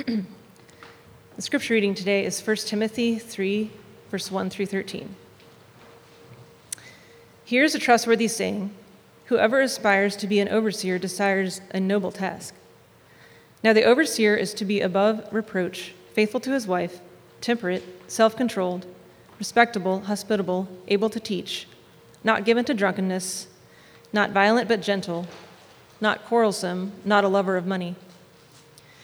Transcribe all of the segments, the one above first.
the scripture reading today is 1 Timothy 3, verse 1 through 13. Here's a trustworthy saying Whoever aspires to be an overseer desires a noble task. Now, the overseer is to be above reproach, faithful to his wife, temperate, self controlled, respectable, hospitable, able to teach, not given to drunkenness, not violent but gentle, not quarrelsome, not a lover of money.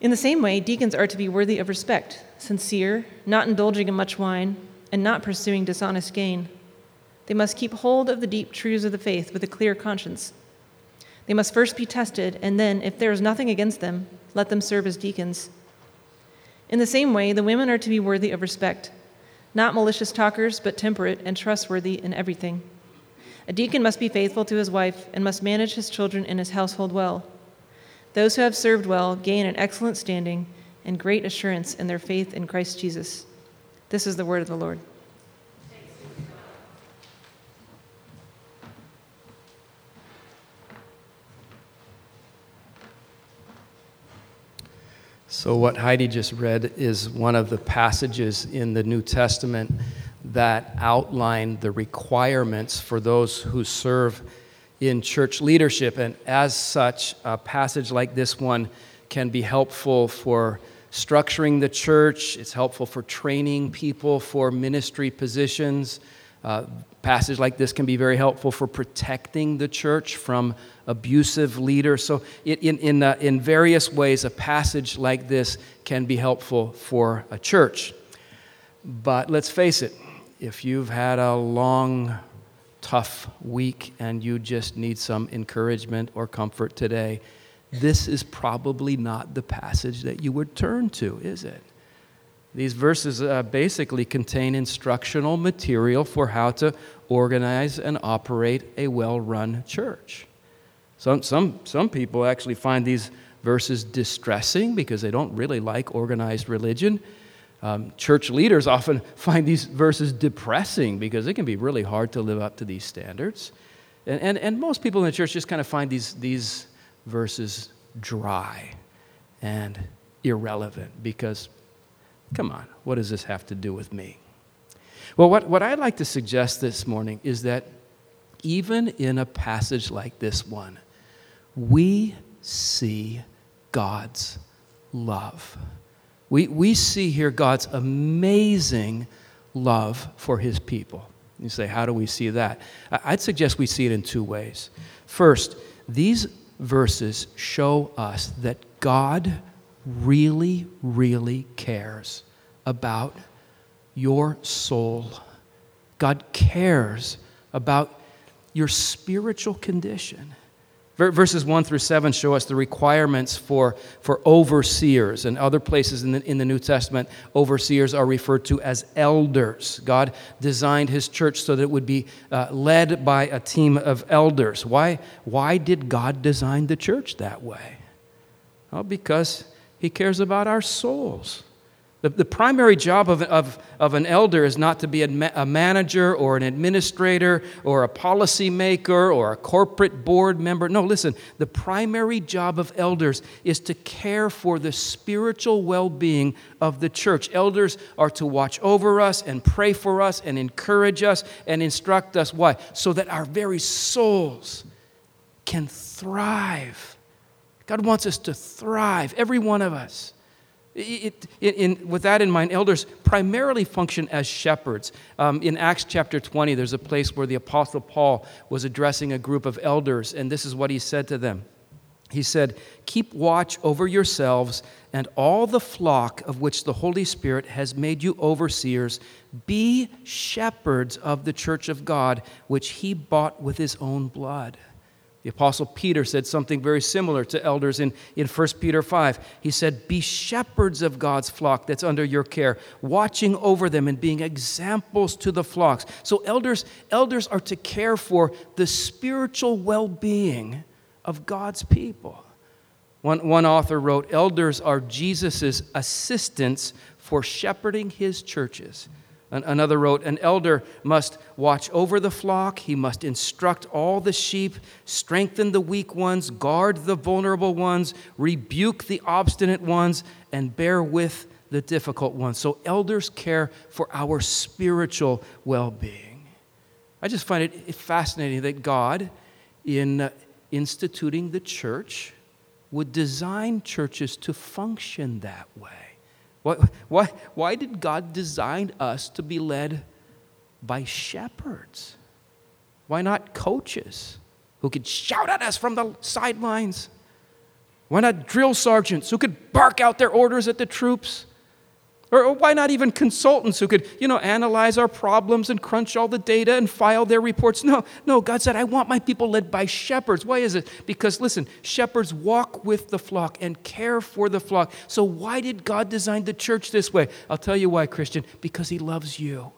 In the same way, deacons are to be worthy of respect, sincere, not indulging in much wine, and not pursuing dishonest gain. They must keep hold of the deep truths of the faith with a clear conscience. They must first be tested, and then, if there is nothing against them, let them serve as deacons. In the same way, the women are to be worthy of respect, not malicious talkers, but temperate and trustworthy in everything. A deacon must be faithful to his wife and must manage his children and his household well. Those who have served well gain an excellent standing and great assurance in their faith in Christ Jesus. This is the word of the Lord. So, what Heidi just read is one of the passages in the New Testament that outline the requirements for those who serve in church leadership. And as such, a passage like this one can be helpful for structuring the church, it's helpful for training people for ministry positions. Uh, passage like this can be very helpful for protecting the church from abusive leaders. So, in, in, uh, in various ways, a passage like this can be helpful for a church. But let's face it, if you've had a long, tough week and you just need some encouragement or comfort today, this is probably not the passage that you would turn to, is it? These verses uh, basically contain instructional material for how to organize and operate a well run church. Some, some, some people actually find these verses distressing because they don't really like organized religion. Um, church leaders often find these verses depressing because it can be really hard to live up to these standards. And, and, and most people in the church just kind of find these, these verses dry and irrelevant because, come on, what does this have to do with me? Well, what, what I'd like to suggest this morning is that even in a passage like this one, we see God's love. We, we see here God's amazing love for his people. You say, how do we see that? I'd suggest we see it in two ways. First, these verses show us that God really, really cares about your soul. God cares about your spiritual condition. Verses 1 through 7 show us the requirements for, for overseers. And other places in the, in the New Testament, overseers are referred to as elders. God designed his church so that it would be uh, led by a team of elders. Why, why did God design the church that way? Well, because he cares about our souls. The, the primary job of, of, of an elder is not to be a, a manager or an administrator or a policymaker or a corporate board member. No, listen, the primary job of elders is to care for the spiritual well being of the church. Elders are to watch over us and pray for us and encourage us and instruct us. Why? So that our very souls can thrive. God wants us to thrive, every one of us. It, in, with that in mind, elders primarily function as shepherds. Um, in Acts chapter 20, there's a place where the Apostle Paul was addressing a group of elders, and this is what he said to them. He said, Keep watch over yourselves and all the flock of which the Holy Spirit has made you overseers. Be shepherds of the church of God, which he bought with his own blood. The Apostle Peter said something very similar to elders in, in 1 Peter 5. He said, Be shepherds of God's flock that's under your care, watching over them and being examples to the flocks. So elders, elders are to care for the spiritual well-being of God's people. One, one author wrote, Elders are Jesus' assistants for shepherding his churches. Another wrote, An elder must watch over the flock, he must instruct all the sheep, strengthen the weak ones, guard the vulnerable ones, rebuke the obstinate ones, and bear with the difficult ones. So, elders care for our spiritual well being. I just find it fascinating that God, in uh, instituting the church, would design churches to function that way. Why, why, why did God design us to be led by shepherds? Why not coaches who could shout at us from the sidelines? Why not drill sergeants who could bark out their orders at the troops? Or why not even consultants who could, you know, analyze our problems and crunch all the data and file their reports? No, no, God said, I want my people led by shepherds. Why is it? Because, listen, shepherds walk with the flock and care for the flock. So, why did God design the church this way? I'll tell you why, Christian. Because He loves you,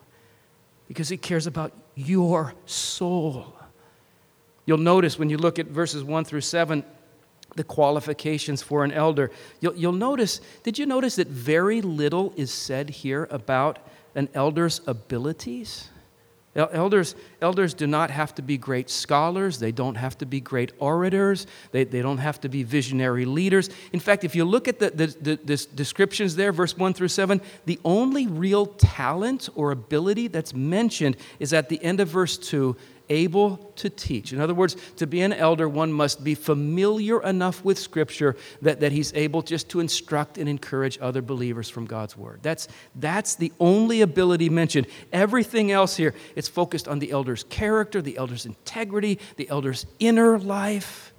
because He cares about your soul. You'll notice when you look at verses 1 through 7 the qualifications for an elder. You'll, you'll, notice, did you notice that very little is said here about an elder's abilities? Elders, elders do not have to be great scholars. They don't have to be great orators. They, they don't have to be visionary leaders. In fact, if you look at the, the, the, the descriptions there, verse 1 through 7, the only real talent or ability that's mentioned is at the end of verse 2 able to teach. In other words, to be an elder, one must be familiar enough with Scripture that, that he's able just to instruct and encourage other believers from God's Word. That's, that's the only ability mentioned. Everything else here, it's focused on the elder's character, the elder's integrity, the elder's inner life.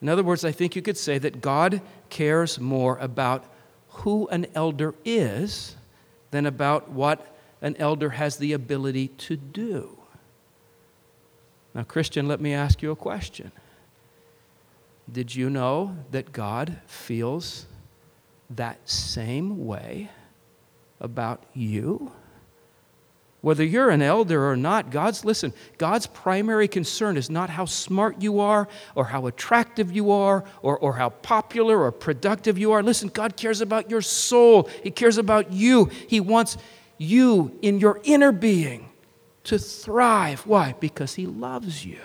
In other words, I think you could say that God cares more about who an elder is than about what an elder has the ability to do. Now, Christian, let me ask you a question. Did you know that God feels that same way about you? Whether you're an elder or not, God's, listen, God's primary concern is not how smart you are or how attractive you are or, or how popular or productive you are. Listen, God cares about your soul, He cares about you. He wants you in your inner being to thrive. Why? Because He loves you.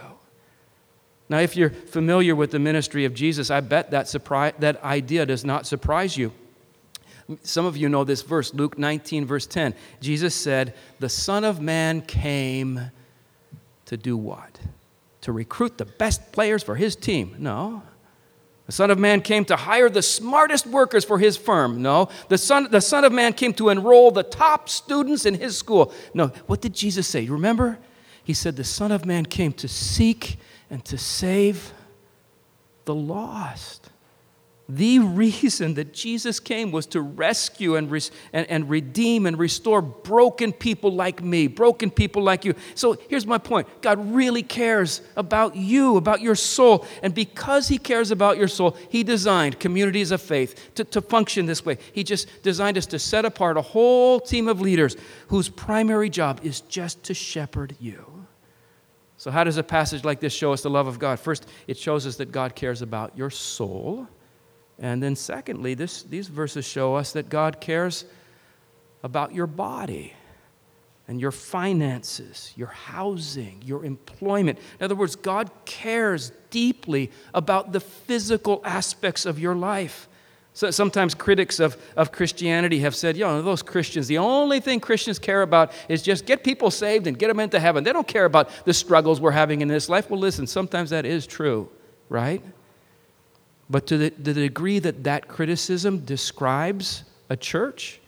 Now, if you're familiar with the ministry of Jesus, I bet that, surprise, that idea does not surprise you. Some of you know this verse, Luke 19, verse 10. Jesus said, The Son of Man came to do what? To recruit the best players for his team. No. The Son of Man came to hire the smartest workers for his firm. No. The Son, the Son of Man came to enroll the top students in his school. No. What did Jesus say? Remember? He said, The Son of Man came to seek and to save the lost. The reason that Jesus came was to rescue and, and, and, redeem and restore broken people like me, broken people like you. So here's my point God really cares about you, about your soul. And because He cares about your soul, He designed communities of faith to, to function this way. He just designed us to set apart a whole team of leaders whose primary job is just to shepherd you. So, how does a passage like this show us the love of God? First, it shows us that God cares about your soul. And then, secondly, this, these verses show us that God cares about your body and your finances, your housing, your employment. In other words, God cares deeply about the physical aspects of your life. So sometimes critics of, of Christianity have said, you know, those Christians, the only thing Christians care about is just get people saved and get them into heaven. They don't care about the struggles we're having in this life. Well, listen, sometimes that is true, right? But to the, the degree that that criticism describes a church,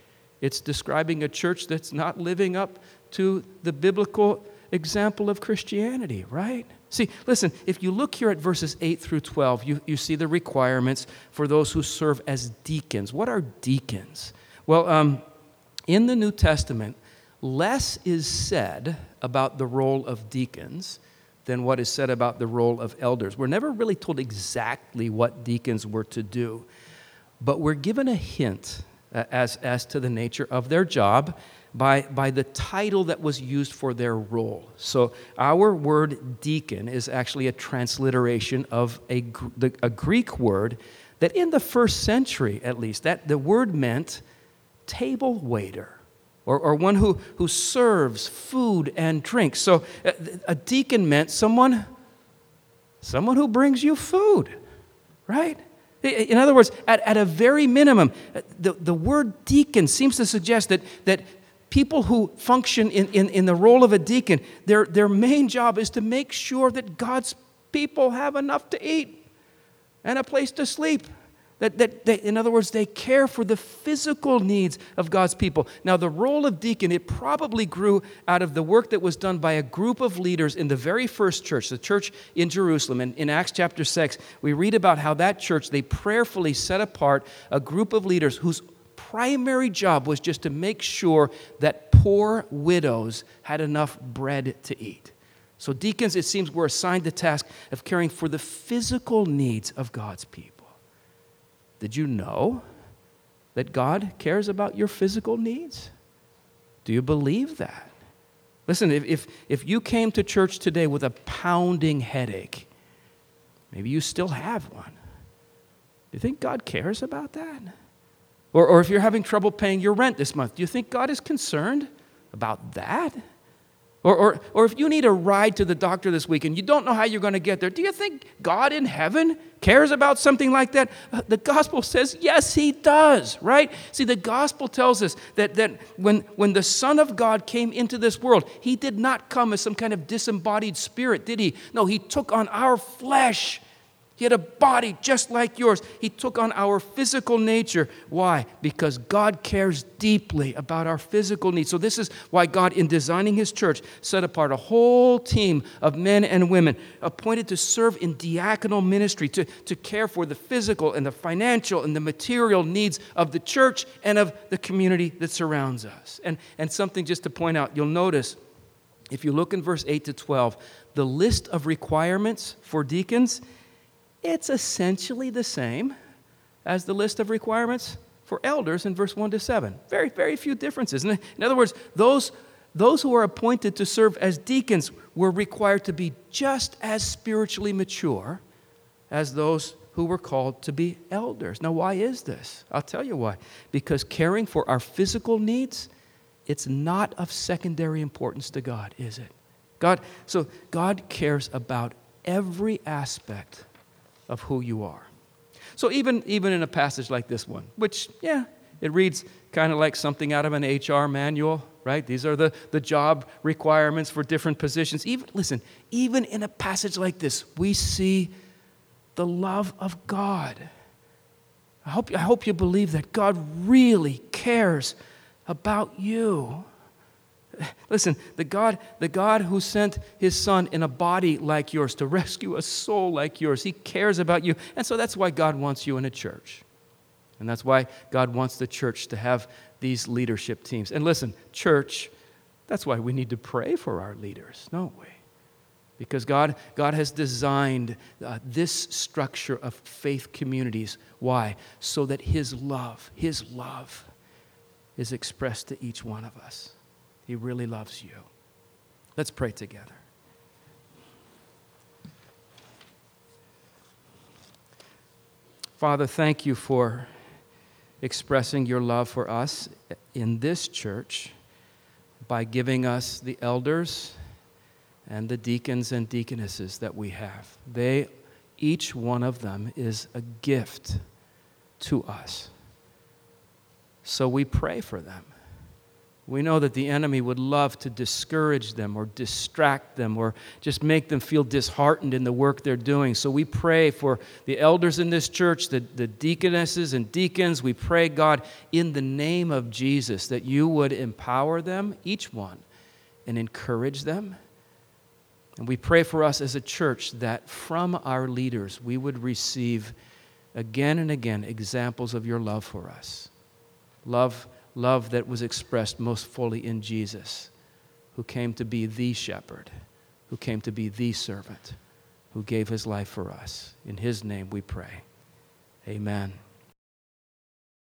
it's describing a church that's not living up to the biblical example of Christianity, right? See, listen, if you look here at verses 8 through 12, you, you see the requirements for those who serve as deacons. What are deacons? Well, um, in the New Testament, less is said about the role of deacons than what is said about the role of elders. We're never really told exactly what deacons were to do, but we're given a hint uh, as, as to the nature of their job by, by the title that was used for their role. So, our word deacon is actually a transliteration of a, a Greek word that, in the first century at least, that the word meant table waiter. Or, or one who, who serves food and drink. So a, a deacon meant someone, someone who brings you food, right? In other words, at, at a very minimum, uh, the, the word deacon seems to suggest that, that people who function in, in, in the role of a deacon, their, their main job is to make sure that God's people have enough to eat and a place to sleep. That, that they, in other words, they care for the physical needs of God's people. Now, the role of deacon, it probably grew out of the work that was done by a group of leaders in the very first church, the church in Jerusalem. And in Acts chapter 6, we read about how that church, they prayerfully set apart a group of leaders whose primary job was just to make sure that poor widows had enough bread to eat. So, deacons, it seems, were assigned the task of caring for the physical needs of God's people. Did you know that God cares about your physical needs? Do you believe that? Listen, if, if, if you came to church today with a pounding headache, maybe you still have one. Do you think God cares about that? Or, or if you're having trouble paying your rent this month, do you think God is concerned about that? Or, or, or if you need a ride to the doctor this week and you don't know how you're going to get there, do you think God in heaven cares about something like that? Uh, the gospel says, yes, he does, right? See, the gospel tells us that, that when, when the Son of God came into this world, he did not come as some kind of disembodied spirit, did he? No, he took on our flesh he had a body just like yours. He took on our physical nature. Why? Because God cares deeply about our physical needs. So, this is why God, in designing His church, set apart a whole team of men and women appointed to serve in diaconal ministry, to, to care for the physical and the financial and the material needs of the church and of the community that surrounds us. And, and something just to point out, you'll notice if you look in verse 8 to 12, the list of requirements for deacons it's essentially the same as the list of requirements for elders in verse 1 to 7. Very, very few differences. In other words, those, those who are appointed to serve as deacons were required to be just as spiritually mature as those who were called to be elders. Now, why is this? I'll tell you why. Because caring for our physical needs, it's not of secondary importance to God, is it? God, so God cares about every aspect of who you are. So even, even in a passage like this one, which, yeah, it reads kind of like something out of an HR manual, right? These are the, the job requirements for different positions. Even, listen, even in a passage like this, we see the love of God. I hope, I hope you believe that God really cares about you. Listen, the God, the God who sent his son in a body like yours to rescue a soul like yours, he cares about you. And so that's why God wants you in a church. And that's why God wants the church to have these leadership teams. And listen, church, that's why we need to pray for our leaders, don't we? Because God, God has designed uh, this structure of faith communities. Why? So that His love, His love, is expressed to each one of us. He really loves you. Let's pray together. Father, thank you for expressing your love for us in this church by giving us the elders and the deacons and deaconesses that we have. They, each one of them, is a gift to us. So we pray for them. We know that the enemy would love to discourage them or distract them or just make them feel disheartened in the work they're doing. So we pray for the elders in this church, the, the deaconesses and deacons. We pray, God, in the name of Jesus, that you would empower them, each one, and encourage them. And we pray for us as a church that from our leaders we would receive again and again examples of your love for us. Love love that was expressed most fully in Jesus, who came to be the shepherd, who came to be the servant, who gave his life for us. In his name we pray. Amen.